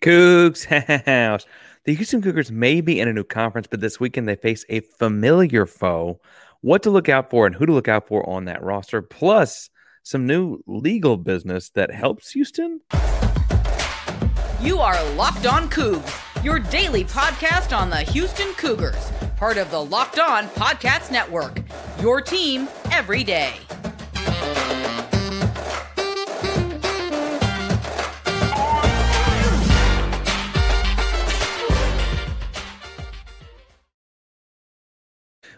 Cougs house. The Houston Cougars may be in a new conference, but this weekend they face a familiar foe. What to look out for and who to look out for on that roster, plus some new legal business that helps Houston. You are Locked On Cougs, your daily podcast on the Houston Cougars, part of the Locked On Podcast Network. Your team every day.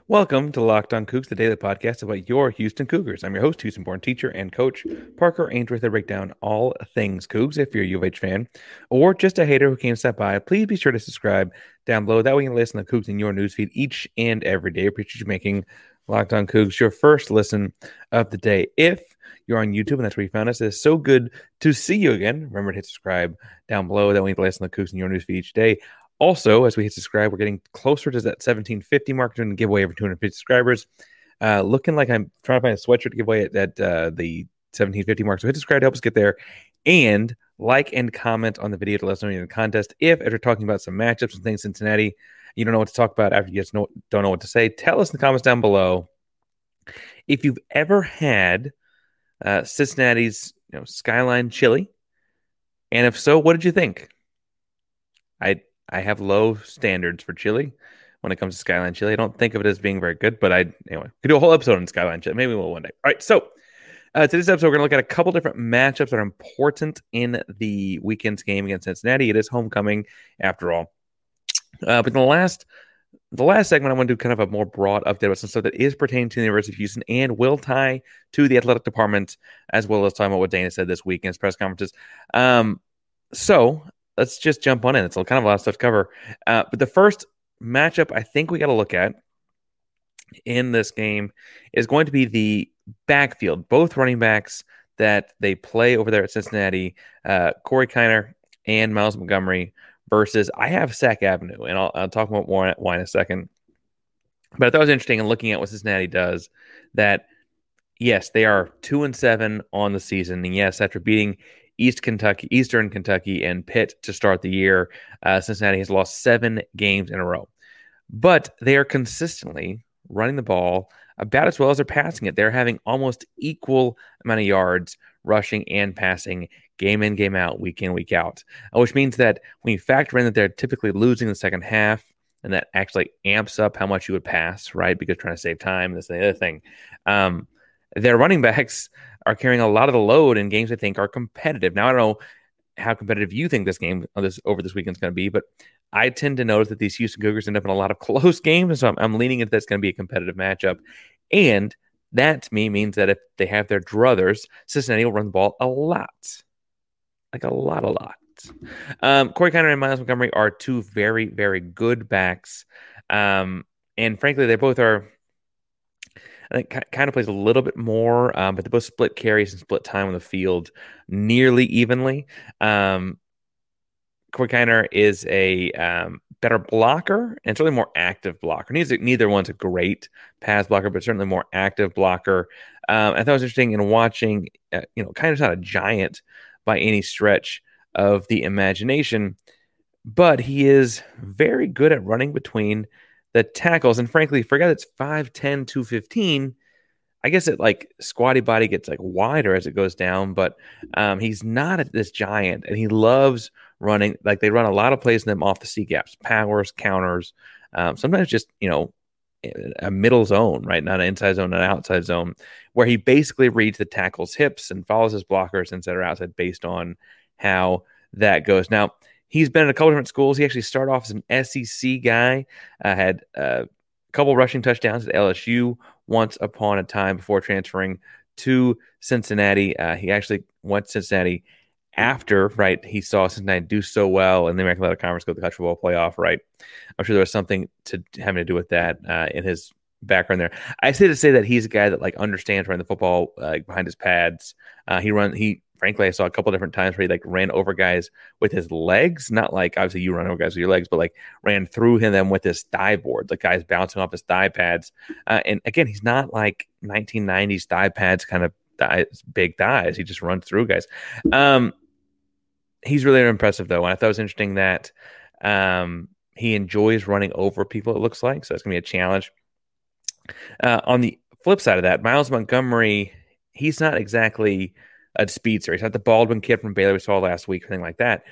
Welcome to Locked On Cougs, the daily podcast about your Houston Cougars. I'm your host, Houston-born teacher and coach Parker Ainsworth. I break down all things Cougs. If you're a U of H fan or just a hater who came to stop by, please be sure to subscribe down below. That way you can listen to Cougs in your newsfeed each and every day. I appreciate you making Locked On Cougs your first listen of the day. If you're on YouTube and that's where you found us, it is so good to see you again. Remember to hit subscribe down below. That way you can listen to Cougs in your newsfeed each day. Also, as we hit subscribe, we're getting closer to that 1750 mark doing a giveaway every 250 subscribers. Uh, looking like I'm trying to find a sweatshirt to give away at, at uh, the 1750 mark. So hit subscribe to help us get there. And like and comment on the video to let us know you're in the contest. If after talking about some matchups and things Cincinnati, you don't know what to talk about after you just know, don't know what to say, tell us in the comments down below. If you've ever had uh, Cincinnati's you know, Skyline chili, and if so, what did you think? I I have low standards for chili when it comes to Skyline chili. I don't think of it as being very good, but I anyway could do a whole episode on Skyline chili. Maybe we'll one day. All right, so uh, today's episode we're going to look at a couple different matchups that are important in the weekend's game against Cincinnati. It is homecoming after all, uh, but in the last the last segment, I want to do kind of a more broad update about some stuff that is pertaining to the University of Houston and will tie to the athletic department, as well as talking about what Dana said this week in his press conferences. Um, so let's just jump on in. It's kind of a lot of stuff to cover. Uh, but the first matchup I think we got to look at in this game is going to be the backfield. Both running backs that they play over there at Cincinnati, uh, Corey Kiner and Miles Montgomery versus I have Sack Avenue, and I'll, I'll talk about more why in a second. But I thought it was interesting in looking at what Cincinnati does that yes, they are two and seven on the season, and yes, after beating East Kentucky, Eastern Kentucky, and Pitt to start the year. Uh, Cincinnati has lost seven games in a row, but they are consistently running the ball about as well as they're passing it. They're having almost equal amount of yards rushing and passing game in, game out, week in, week out, uh, which means that when you factor in that they're typically losing the second half, and that actually amps up how much you would pass, right? Because trying to save time, this and the other thing. Um, their running backs are carrying a lot of the load in games I think are competitive. Now I don't know how competitive you think this game this over this weekend is going to be, but I tend to notice that these Houston Cougars end up in a lot of close games, so I'm, I'm leaning into that's going to be a competitive matchup, and that to me means that if they have their druthers, Cincinnati will run the ball a lot, like a lot, a lot. Um, Corey Kiner and Miles Montgomery are two very, very good backs, um, and frankly, they both are I think kind of plays a little bit more, um, but they both split carries and split time on the field nearly evenly. Um, is a um, better blocker and certainly more active blocker. Neither, neither one's a great pass blocker, but certainly more active blocker. Um, I thought it was interesting in watching, uh, you know, kind of not a giant by any stretch of the imagination, but he is very good at running between – the tackles. And frankly, forget it's 5'10, 215. I guess it like squatty body gets like wider as it goes down, but um, he's not this giant and he loves running. Like they run a lot of plays in them off the C gaps, powers, counters, um, sometimes just, you know, a middle zone, right? Not an inside zone, an outside zone, where he basically reads the tackle's hips and follows his blockers inside or outside based on how that goes. Now, He's been in a couple different schools. He actually started off as an SEC guy, uh, had a couple rushing touchdowns at LSU once upon a time before transferring to Cincinnati. Uh, he actually went to Cincinnati after, right? He saw Cincinnati do so well in the American Athletic Conference, go to the college football playoff, right? I'm sure there was something to having to do with that uh, in his background there. I say to say that he's a guy that like understands running the football uh, behind his pads. Uh, he run he frankly, I saw a couple different times where he like ran over guys with his legs, not like obviously you run over guys with your legs, but like ran through him them with his thigh board, the guys bouncing off his thigh pads. Uh, and again, he's not like 1990s thigh pads kind of thighs, big thighs. He just runs through guys. Um, he's really impressive though. And I thought it was interesting that um, he enjoys running over people. It looks like so. It's gonna be a challenge. Uh, on the flip side of that, Miles Montgomery, he's not exactly a speedster. He's not the Baldwin kid from Baylor we saw last week, or anything like that.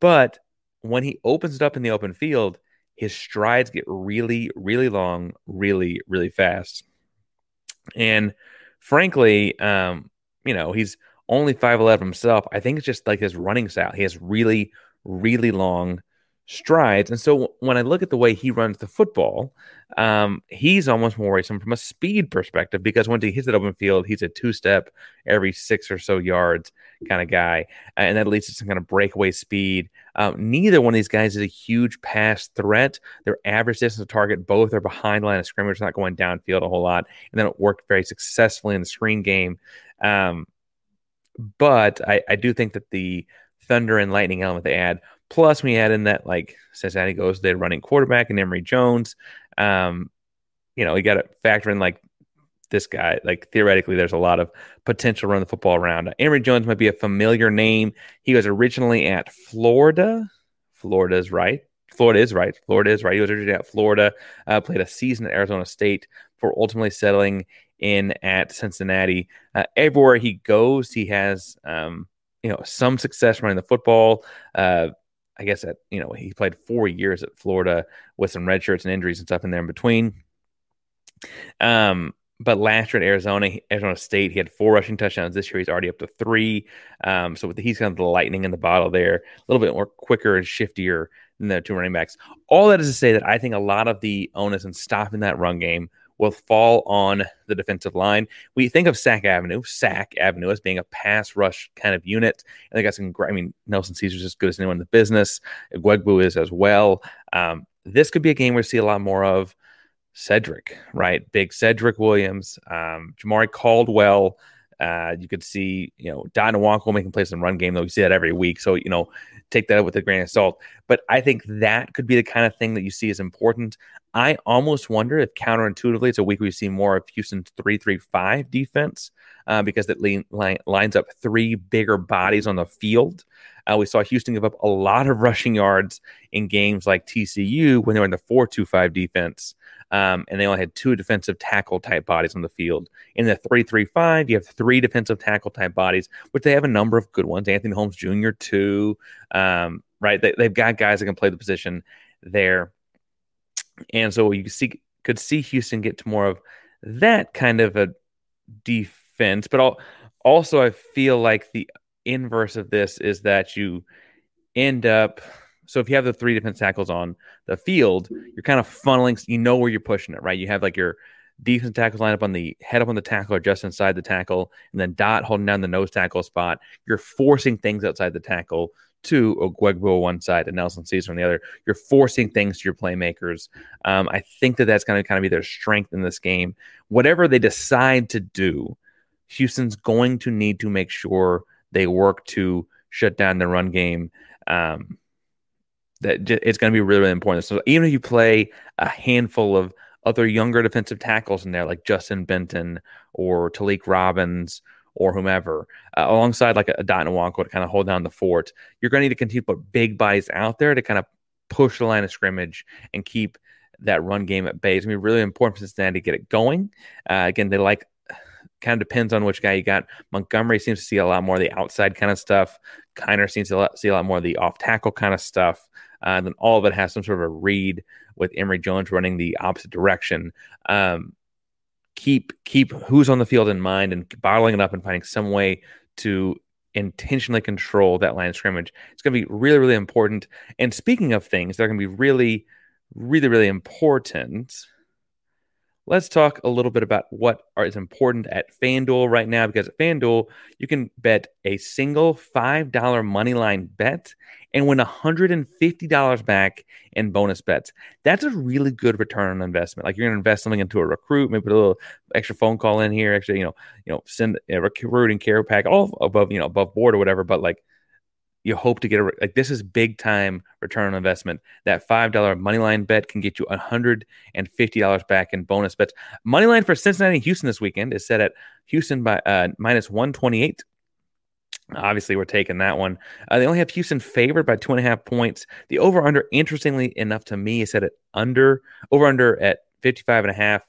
But when he opens it up in the open field, his strides get really, really long, really, really fast. And frankly, um, you know, he's only 5'11 himself. I think it's just like his running style. He has really, really long strides. And so when I look at the way he runs the football, um, he's almost more worrisome from a speed perspective because when he hits it open field, he's a two step every six or so yards kind of guy. And that leads to some kind of breakaway speed. Um, neither one of these guys is a huge pass threat. Their average distance of target, both are behind line of scrimmage, not going downfield a whole lot. And then it worked very successfully in the screen game. Um, but I, I do think that the thunder and lightning element they add Plus, we add in that like Cincinnati goes their running quarterback and Emory Jones. Um, you know, you got to factor in like this guy. Like theoretically, there's a lot of potential run the football around. Emory Jones might be a familiar name. He was originally at Florida. Florida is right. Florida is right. Florida is right. He was originally at Florida. Uh, played a season at Arizona State for ultimately settling in at Cincinnati. Uh, everywhere he goes, he has um, you know some success running the football. Uh, I guess at you know he played four years at Florida with some red shirts and injuries and stuff in there in between. Um, but last year at Arizona, Arizona State, he had four rushing touchdowns. This year, he's already up to three. Um, so the, he's kind of the lightning in the bottle there, a little bit more quicker and shiftier than the two running backs. All that is to say that I think a lot of the onus in stopping that run game will fall on the defensive line. We think of Sack Avenue, Sack Avenue as being a pass rush kind of unit. And they got some I mean, Nelson Ceaser's as good as anyone in the business. Ugwoegbu is as well. Um, this could be a game where we see a lot more of Cedric, right? Big Cedric Williams, um, Jamaree Caldwell. Uh, you could see, you know, Dot Nwankwo making plays in run game, though. You see that every week. So, you know, take that with a grain of salt. But I think that could be the kind of thing that you see as important. I almost wonder if counterintuitively it's a week we see more of Houston's 3-3-5 defense uh, because it lean, line, lines up three bigger bodies on the field. Uh, we saw Houston give up a lot of rushing yards in games like TCU when they were in the 4-2-5 defense. Um, and they only had two defensive tackle type bodies on the field. In the 3 3 5, you have three defensive tackle type bodies, which they have a number of good ones. Anthony Holmes Jr., too. Um, right? They, have got guys that can play the position there. And so you see, could see Houston get to more of that kind of a defense. But also, I feel like the inverse of this is that you end up. So if you have the three defense tackles on the field, you're kind of funneling. You know where you're pushing it, right? You have like your defense tackles line up on the head up on the tackle or just inside the tackle, and then dot holding down the nose tackle spot. You're forcing things outside the tackle to Ugwoegbu on one side and Nelson Ceaser on the other. You're forcing things to your playmakers. Um, I think that that's going to kind of be their strength in this game. Whatever they decide to do, Houston's going to need to make sure they work to shut down the run game. Um, that it's going to be really, really important. So even if you play a handful of other younger defensive tackles in there, like Justin Benton or Talik Robbins or whomever, uh, alongside like a, Dot Nwankwo to kind of hold down the fort. You're going to need to continue to put big bodies out there to kind of push the line of scrimmage and keep that run game at bay. It's going to be really important for Cincinnati to get it going. Uh, again, they like kind of depends on which guy you got. Montgomery seems to see a lot more of the outside kind of stuff. Kiner seems to see a lot more of the off tackle kind of stuff. Uh, and then all of it has some sort of a read with Emory Jones running the opposite direction. Um, keep keep who's on the field in mind and bottling it up and finding some way to intentionally control that line of scrimmage. It's going to be really, really important. And speaking of things that are going to be really, really, really important, let's talk a little bit about what is important at FanDuel right now. Because at FanDuel, you can bet a single $5 money line bet and win $150 back in bonus bets. That's a really good return on investment. Like you're going to invest something into a recruit, maybe put a little extra phone call in here, actually, you know, you know, send a recruit and care pack all above, you know, above board or whatever. But like you hope to get a like this is big time return on investment. That five dollar money line bet can get you hundred and fifty dollars back in bonus bets. Money line for Cincinnati Houston this weekend is set at Houston by uh, minus one twenty eight. Obviously, we're taking that one. Uh, they only have Houston favored by two and a half points. The over under, interestingly enough to me, is set at under over under at 55 and a half.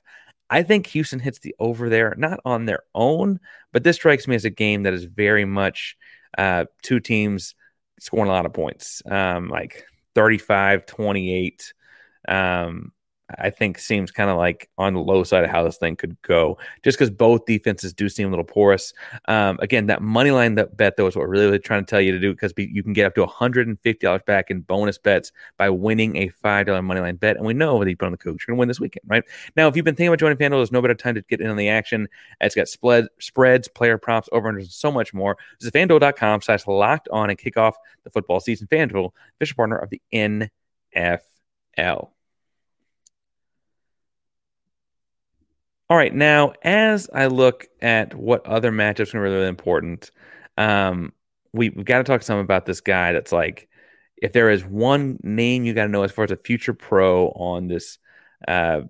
I think Houston hits the over there, not on their own, but this strikes me as a game that is very much uh, two teams scoring a lot of points, um, like 35 28. Um, I think seems kind of like on the low side of how this thing could go, just because both defenses do seem a little porous. Um, again, that money line that bet though is what we're really, really trying to tell you to do because you can get up to $150 back in bonus bets by winning a $5 money line bet. And we know that you put on the Cougs, you're going to win this weekend, right? Now, if you've been thinking about joining FanDuel, there's no better time to get in on the action. It's got spread, spreads, player props, over and so much more. Visit fanduel.com slash locked on and kick off the football season. FanDuel, official partner of the NFL. All right, now as I look at what other matchups are really, really important, um, we, have got to talk some about this guy. That's like, if there is one name you got to know as far as a future pro on this uh,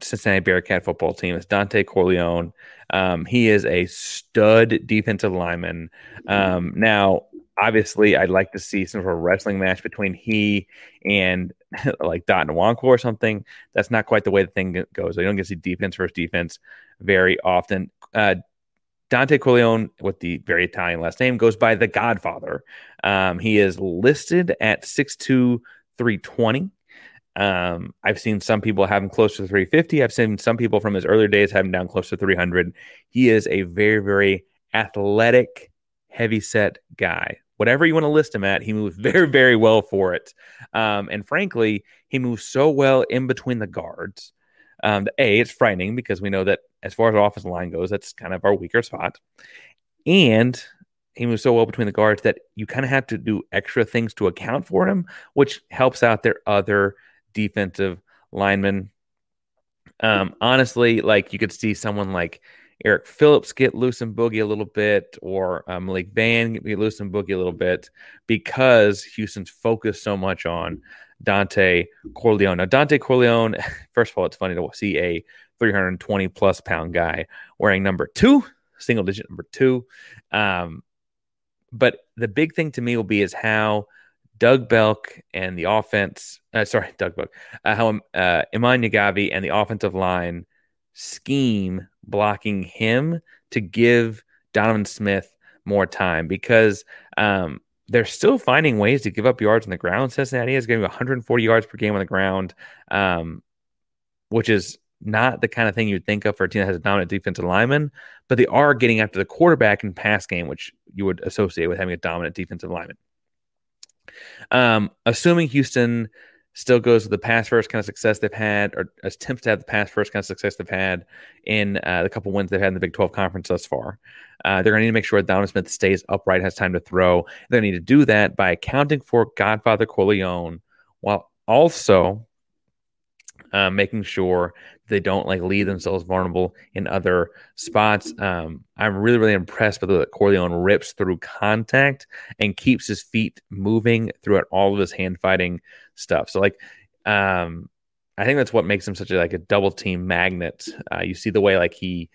Cincinnati Bearcat football team, it's Dontay Corleone. Um, he is a stud defensive lineman. Um, now, obviously, I'd like to see some sort of wrestling match between he and like Dot Nwankwo or something. That's not quite the way the thing goes. You don't get to see defense versus defense very often. Uh, Dontay Corleone, with the very Italian last name, goes by the Godfather. Um, he is listed at 6'2, 320. Um, I've seen some people have him close to 350. I've seen some people from his earlier days have him down close to 300. He is a very, very athletic, heavy set guy whatever you want to list him at, he moves very, very well for it. Um, and frankly, he moves so well in between the guards. Um, a, it's frightening because we know that as far as our offensive line goes, that's kind of our weaker spot. And he moves so well between the guards that you kind of have to do extra things to account for him, which helps out their other defensive linemen. Um, honestly, like you could see someone like Eric Phillips get loose and boogie a little bit, or uh, Malik Vann get loose and boogie a little bit, because Houston's focused so much on Dontay Corleone. Now, Dontay Corleone, first of all, it's funny to see a 320 plus pound guy wearing number two, single digit number two. Um, but the big thing to me will be is how Doug Belk and the offense, uh, sorry, Doug Belk, uh, how uh, Emmanuel Gavi and the offensive line scheme blocking him to give Donovan Smith more time because um, they're still finding ways to give up yards on the ground. Cincinnati is getting 140 yards per game on the ground, um, which is not the kind of thing you'd think of for a team that has a dominant defensive lineman, but they are getting after the quarterback in pass game, which you would associate with having a dominant defensive lineman. Um, assuming Houston still goes with the pass first kind of success they've had, or attempts to have the pass first kind of success they've had in uh, the couple wins they've had in the Big 12 conference thus far. Uh, they're going to need to make sure Donovan Smith stays upright, has time to throw. They're going to need to do that by accounting for Godfather Corleone while also uh, making sure they don't like leave themselves vulnerable in other spots. Um, I'm really, really impressed with the way Corleone rips through contact and keeps his feet moving throughout all of his hand fighting stuff. So like, um, I think that's what makes him such a like a double team magnet. Uh, you see the way like he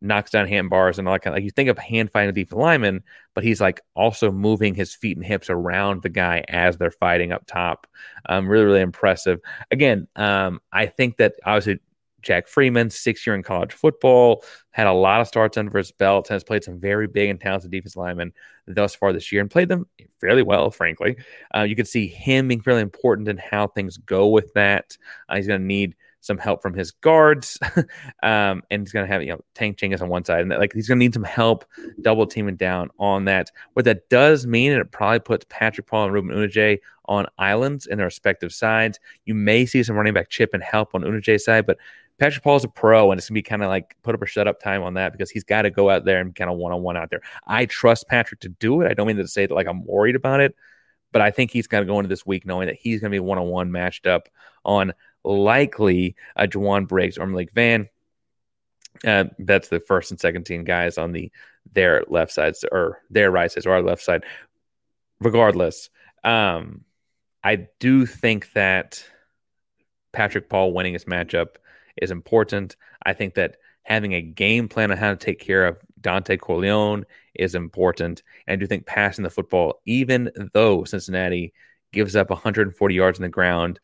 knocks down handbars and all that kind of like you think of hand fighting a defensive lineman, but he's like also moving his feet and hips around the guy as they're fighting up top. Um, really, really impressive. Again, um, I think that obviously Jack Freeman, six year in college football, had a lot of starts under his belt, has played some very big and talented defense linemen thus far this year and played them fairly well, frankly. Uh, you could see him being fairly important in how things go with that. Uh, he's going to need some help from his guards, um, and he's going to have you know Tank Chingas on one side, and like he's going to need some help double teaming down on that. What that does mean, and it probably puts Patrick Paul and Ruben Unije on islands in their respective sides. You may see some running back chip and help on Unije's side, but Patrick Paul's a pro, and it's gonna be kind of like put up or shut up time on that because he's got to go out there and kind of one on one out there. I trust Patrick to do it. I don't mean to say that like I'm worried about it, but I think he's gonna go into this week knowing that he's gonna be one on one matched up on likely a Jowon Briggs or Malik Vann. Uh, that's the first and second team guys on the their left sides or their right sides or our left side. Regardless, um, I do think that Patrick Paul winning his matchup is important. I think that having a game plan on how to take care of Dontay Corleone is important. And I do think passing the football, even though Cincinnati gives up 140 yards on the ground,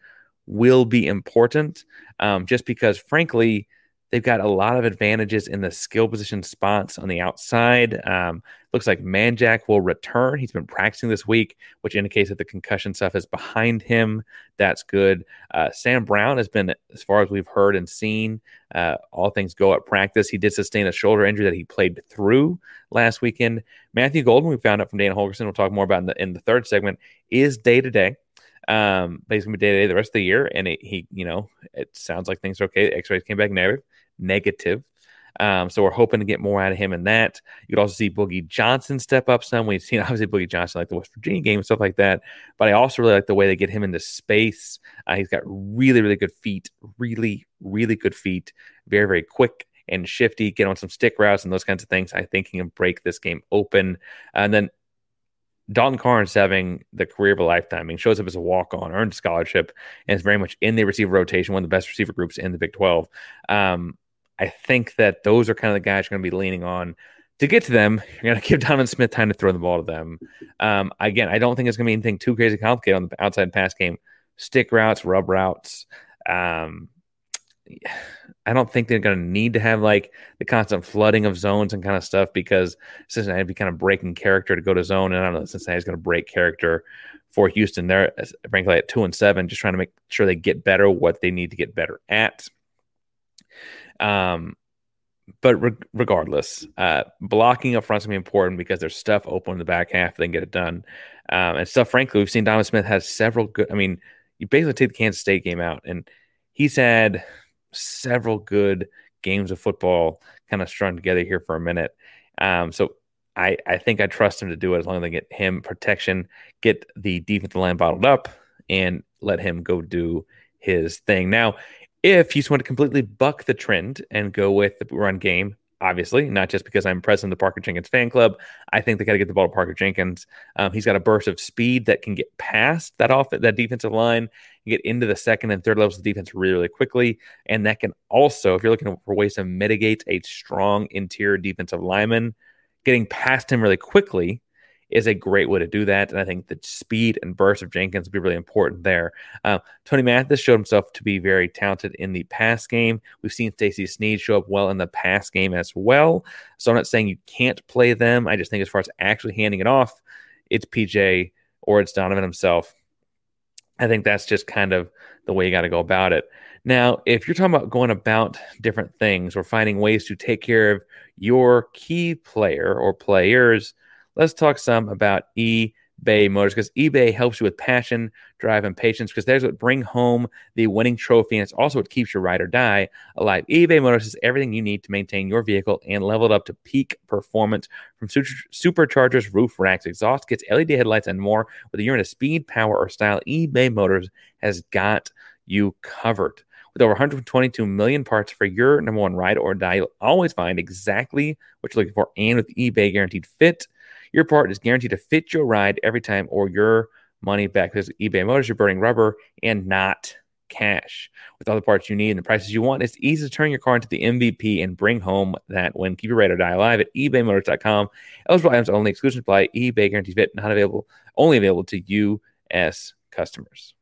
will be important. Um, just because, frankly, they've got a lot of advantages in the skill position spots on the outside. Um, looks like Manjack will return. He's been practicing this week, which indicates that the concussion stuff is behind him. That's good. Uh, Sam Brown has been, as far as we've heard and seen, uh, all things go at practice. He did sustain a shoulder injury that he played through last weekend. Matthew Golden, we found out from Dana Holgorsen, we'll talk more about in the, in the third segment, is day to day. Um, but he's gonna be day to day the rest of the year, and it, he, you know, it sounds like things are okay. X-rays came back negative, negative. Um, so we're hoping to get more out of him in that. You could also see Boogie Johnson step up some. We've seen obviously Boogie Johnson like the West Virginia game and stuff like that. But I also really like the way they get him into space. Uh, he's got really, really good feet, really, really good feet, very, very quick and shifty, get on some stick routes and those kinds of things. I think he can break this game open. And then Dalton Carnes having the career of a lifetime. He shows up as a walk on, earned scholarship, and is very much in the receiver rotation, one of the best receiver groups in the Big 12. Um, I think that those are kind of the guys you're going to be leaning on. To get to them, you're going to give Donovan Smith time to throw the ball to them. Um, again, I don't think it's going to be anything too crazy complicated on the outside pass game. Stick routes, rub routes. Um, I don't think they're going to need to have like the constant flooding of zones and kind of stuff because Cincinnati would be kind of breaking character to go to zone. And I don't know, Cincinnati's going to break character for Houston. They're frankly at two and seven, just trying to make sure they get better what they need to get better at. Um, but re- regardless, uh, blocking up front is going to be important because there's stuff open in the back half. They can get it done. Um, and stuff, frankly, we've seen Donovan Smith has several good. I mean, you basically take the Kansas State game out, and he's had several good games of football kind of strung together here for a minute. Um, so I, I think I trust him to do it as long as they get him protection, get the defensive line bottled up, and let him go do his thing. Now, if he's want to completely buck the trend and go with the run game, obviously, not just because I'm president of the Parker Jenkins fan club. I think they got to get the ball to Parker Jenkins. Um, he's got a burst of speed that can get past that off that defensive line, get into the second and third levels of defense really, really quickly. And that can also, if you're looking for ways to mitigate a strong interior defensive lineman, getting past him really quickly is a great way to do that. And I think the speed and burst of Jenkins will be really important there. Uh, Tony Mathis showed himself to be very talented in the pass game. We've seen Stacy Sneed show up well in the pass game as well. So I'm not saying you can't play them. I just think as far as actually handing it off, it's PJ or it's Donovan himself. I think that's just kind of the way you got to go about it. Now, if you're talking about going about different things or finding ways to take care of your key player or players, let's talk some about eBay Motors because eBay helps you with passion, drive, and patience because there's what bring home the winning trophy, and it's also what keeps your ride or die alive. eBay Motors is everything you need to maintain your vehicle and level it up to peak performance from superchargers, roof racks, exhaust kits, LED headlights, and more. Whether you're into speed, power, or style, eBay Motors has got you covered. With over 122 million parts for your number one ride or die, you'll always find exactly what you're looking for. And with eBay Guaranteed Fit, your part is guaranteed to fit your ride every time or your money back because eBay Motors, you're burning rubber and not cash. With all the parts you need and the prices you want, it's easy to turn your car into the MVP and bring home that win. Keep your ride or die alive at ebaymotors.com. Eligible items only, exclusion apply, eBay guaranteed fit, not available, only available to U.S. customers.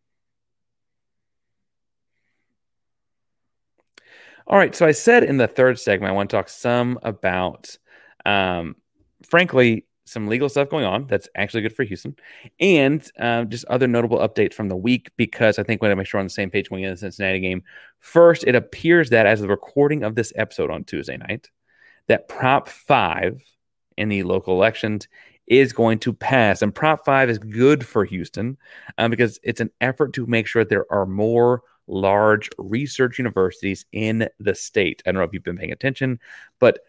All right, so I said in the third segment, I want to talk some about, um, frankly, some legal stuff going on that's actually good for Houston, and um, just other notable updates from the week because I think we want to make sure we're on the same page going into the Cincinnati game. First, it appears that as the recording of this episode on Tuesday night, that Prop 5 in the local elections is going to pass. And Prop 5 is good for Houston um, because it's an effort to make sure there are more large research universities in the state. I don't know if you've been paying attention, but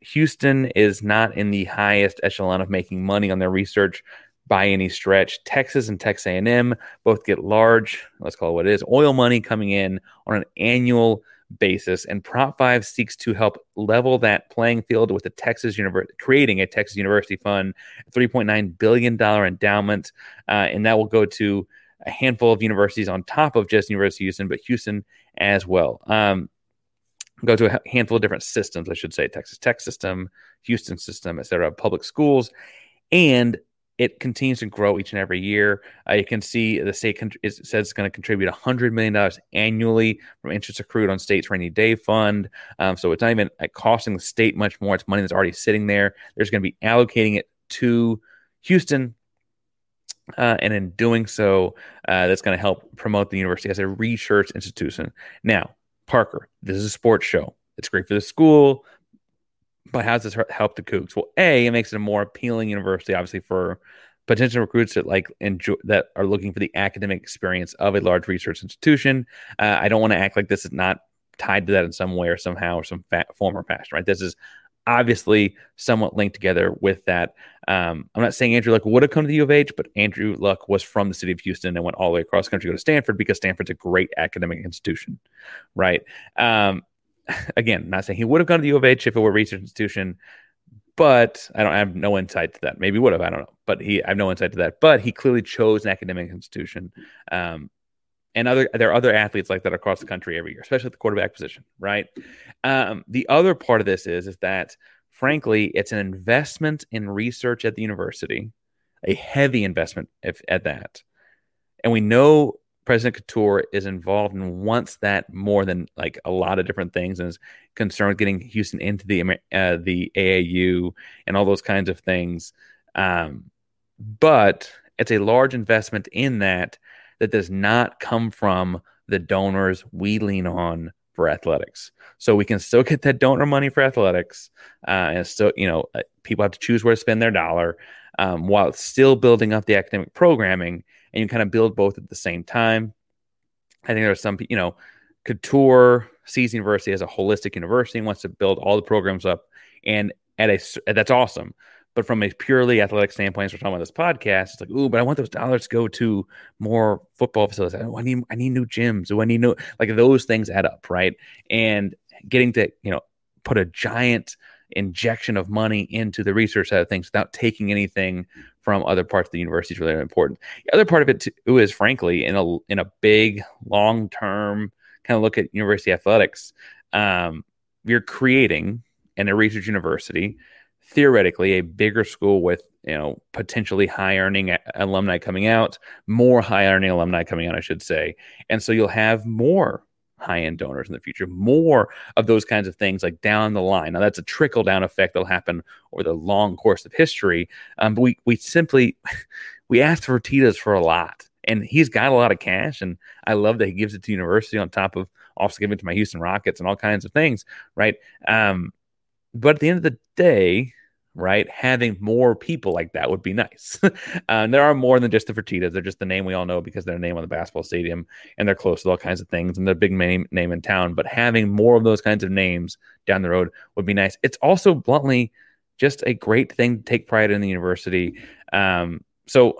Houston is not in the highest echelon of making money on their research by any stretch. Texas and Texas A&M both get large, let's call it what it is, oil money coming in on an annual basis and Prop 5 seeks to help level that playing field with the Texas University creating a Texas University fund, 3.9 billion dollar endowment uh, and that will go to a handful of universities on top of just University of Houston, but Houston as well. Um, go to a handful of different systems, I should say, Texas Tech system, Houston system, et cetera, public schools. And it continues to grow each and every year. Uh, you can see the state con- it says it's going to contribute $100 million annually from interest accrued on state's rainy day fund. Um, so it's not even like, costing the state much more. It's money that's already sitting there. There's going to be allocating it to Houston. Uh, and in doing so, uh, that's going to help promote the university as a research institution. Now, Parker, this is a sports show. It's great for the school, but how does this help the Cougs? Well, a it makes it a more appealing university, obviously for potential recruits that like enjoy that are looking for the academic experience of a large research institution. Uh, I don't want to act like this is not tied to that in some way or somehow or some fa- form or fashion, right? This is obviously somewhat linked together with that. Um, I'm not saying Andrew Luck would have come to the U of H, but Andrew Luck was from the city of Houston and went all the way across country to go to Stanford because Stanford's a great academic institution, right? Um, again, not saying he would have gone to the U of H if it were a research institution, but I don't I have no insight to that. Maybe would have, I don't know. But he I have no insight to that. But he clearly chose an academic institution. Um, and other there are other athletes like that across the country every year, especially at the quarterback position, right? Um, the other part of this is is that frankly, it's an investment in research at the university, a heavy investment if, at that. And we know President Khator is involved and wants that more than like a lot of different things, and is concerned with getting Houston into the uh, the AAU and all those kinds of things. Um, but it's a large investment in that that does not come from the donors we lean on for athletics. So we can still get that donor money for athletics, uh, and still, you know, uh, people have to choose where to spend their dollar um, while still building up the academic programming and you kind of build both at the same time. I think there are some, you know, Khator sees university as a holistic university and wants to build all the programs up, and at a that's awesome. But from a purely athletic standpoint, as we're talking about this podcast, it's like, ooh, but I want those dollars to go to more football facilities. I need, I need new gyms. I need new, like those things add up, right? And getting to, you know, put a giant injection of money into the research side of things without taking anything from other parts of the university is really important. The other part of it too is, frankly, in a in a big long term kind of look at university athletics, um, you're creating in a research university theoretically a bigger school with you know potentially high earning alumni coming out, more high earning alumni coming out, I should say, and so you'll have more high end donors in the future, more of those kinds of things like down the line. Now, that's a trickle down effect that'll happen over the long course of history. Um, but we, we simply, we asked for Titas for a lot. And he's got a lot of cash, and I love that he gives it to university on top of also giving it to my Houston Rockets and all kinds of things, right? Um, but at the end of the day, right? Having more people like that would be nice. uh, there are more than just the Fertittas. They're just the name we all know because they're a name on the basketball stadium and they're close to all kinds of things and they're a big name, name in town. But having more of those kinds of names down the road would be nice. It's also bluntly just a great thing to take pride in the university. Um, so,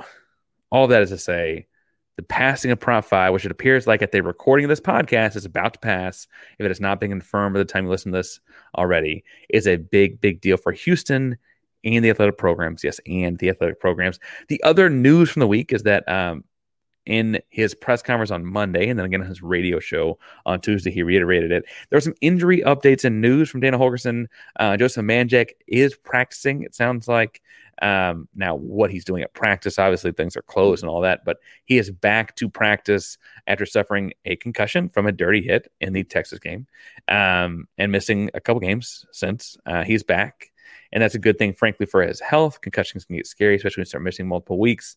all that is to say, the passing of Prop 5, which it appears like at the recording of this podcast is about to pass, if it has not been confirmed by the time you listen to this already, is a big, big deal for Houston and the athletic programs. Yes, and the athletic programs. The other news from the week is that um, in his press conference on Monday, and then again on his radio show on Tuesday, he reiterated it. There were some injury updates and news from Dana Holgorsen. Uh, Joseph Manjack is practicing, it sounds like. Um, now, what he's doing at practice, obviously things are closed and all that, but he is back to practice after suffering a concussion from a dirty hit in the Texas game um, and missing a couple games since. Uh, he's back. And that's a good thing, frankly, for his health. Concussions can get scary, especially when you start missing multiple weeks.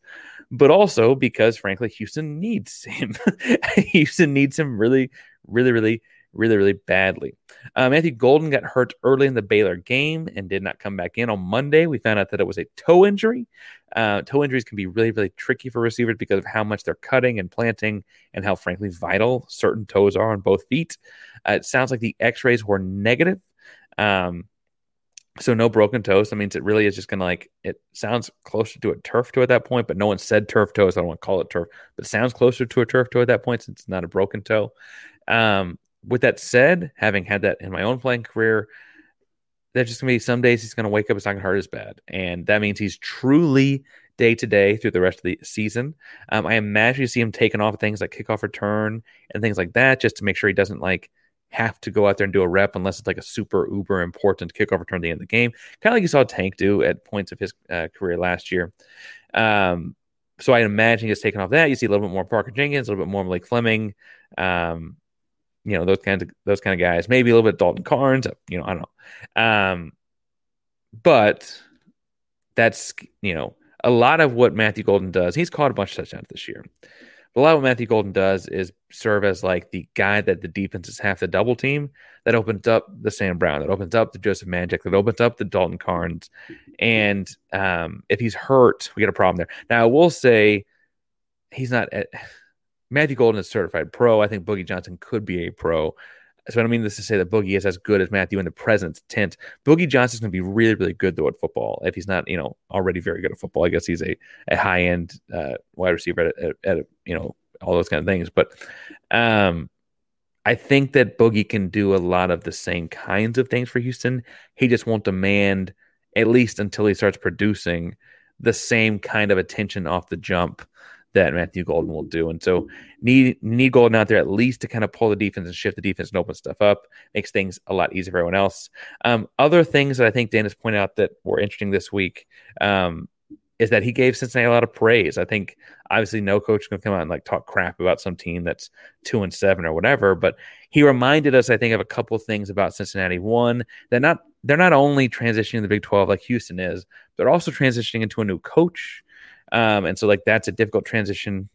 But also because, frankly, Houston needs him. Houston needs him really, really, really really, really badly. Uh, Matthew Golden got hurt early in the Baylor game and did not come back in on Monday. We found out that it was a toe injury. Uh, toe injuries can be really, really tricky for receivers because of how much they're cutting and planting and how, frankly, vital certain toes are on both feet. Uh, it sounds like the x rays were negative. Um, so no broken toes. That means it really is just gonna like it sounds closer to a turf toe at that point, but no one said turf toes. I don't want to call it turf, but it sounds closer to a turf toe at that point since it's not a broken toe. Um, with that said, having had that in my own playing career, there's just gonna be some days he's gonna wake up, it's not gonna hurt as bad, and that means he's truly day to day through the rest of the season. Um, I imagine you see him taking off things like kickoff return and things like that, just to make sure he doesn't like have to go out there and do a rep unless it's like a super uber important kickoff return at the end of the game, kind of like you saw Tank do at points of his uh, career last year. Um, so I imagine he's taking off that. You see a little bit more Parker Jenkins, a little bit more Blake Fleming, um, you know those kinds of those kind of guys. Maybe a little bit Dalton Carnes, you know I don't know. Um, but that's you know a lot of what Matthew Golden does. He's caught a bunch of touchdowns this year. But a lot of what Matthew Golden does is serve as like the guy that the defenses have to double team that opens up the Sam Brown, that opens up the Joseph Manjack, that opens up the Dalton Carnes. And um, if he's hurt, we get a problem there. Now, I will say he's not. At, Matthew Golden is certified pro. I think Boogie Johnson could be a pro. So I don't mean this to say that Boogie is as good as Matthew in the present tense. Boogie Johnson's going to be really, really good though at football. If he's not, you know, already very good at football, I guess he's a, a high end uh, wide receiver at, at, at, you know all those kind of things. But um, I think that Boogie can do a lot of the same kinds of things for Houston. He just won't demand, at least until he starts producing, the same kind of attention off the jump that Matthew Golden will do. And so need need Golden out there at least to kind of pull the defense and shift the defense and open stuff up. Makes things a lot easier for everyone else. Um, other things that I think Dan has pointed out that were interesting this week um, is that he gave Cincinnati a lot of praise. I think obviously no coach to come out and like talk crap about some team that's two and seven or whatever, but he reminded us, I think, of a couple things about Cincinnati. One, that not they're not only transitioning the Big Twelve like Houston is, they're also transitioning into a new coach um, and so like that's a difficult transition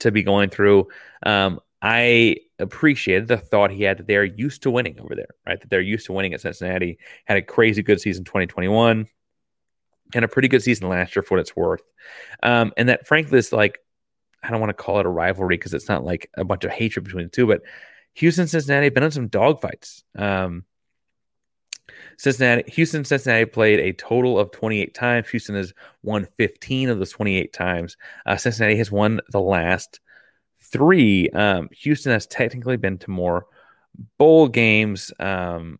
to be going through. Um, I appreciated the thought he had that they're used to winning over there, right? That they're used to winning at Cincinnati. Had a crazy good season 2021 and a pretty good season last year for what it's worth. Um, and that frankly, is like, I don't want to call it a rivalry because it's not like a bunch of hatred between the two, but Houston, Cincinnati have been in some dogfights. Um, Cincinnati, Houston, Cincinnati played a total of 28 times. Houston has won 15 of those 28 times. Uh, Cincinnati has won the last three. Um, Houston has technically been to more bowl games, um,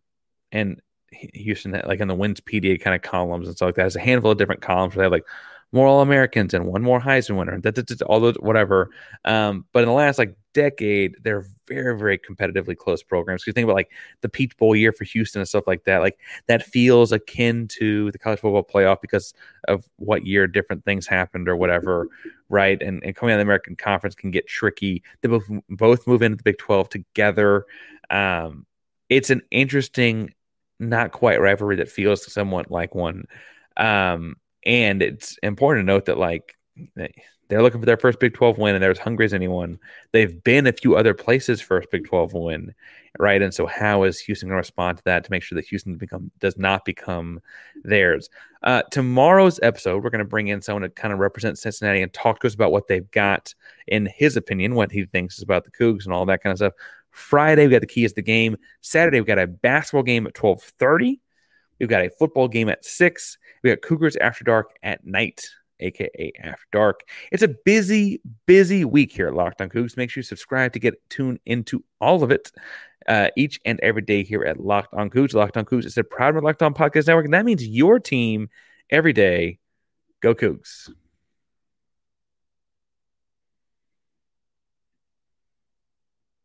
and Houston, like in the wins PDA kind of columns and stuff like that, has a handful of different columns where they have like more All Americans and one more Heisman winner, all those whatever. Um, but in the last like decade, they're very very competitively close programs. You think about like the Peach Bowl year for Houston and stuff like that. Like that feels akin to the college football playoff because of what year different things happened or whatever, right? And and coming out of the American Conference can get tricky. They both both move into the Big Twelve together. Um, it's an interesting, not quite rivalry that feels somewhat like one. Um, and it's important to note that like they're looking for their first Big 12 win and they're as hungry as anyone. They've been a few other places first Big 12 win, right? And so how is Houston going to respond to that to make sure that Houston become does not become theirs? Uh, tomorrow's episode, we're going to bring in someone to kind of represent Cincinnati and talk to us about what they've got in his opinion, what he thinks about the Cougs and all that kind of stuff. Friday, we got the key is the game. Saturday, we got a basketball game at 1230. We've got a football game at six. We got Cougars After Dark at night, aka After Dark. It's a busy, busy week here at Locked On Cougs. Make sure you subscribe to get tuned into all of it uh, each and every day here at Locked On Cougs. Locked On Cougs is a proud of Locked On Podcast Network, and that means your team every day. Go Cougs.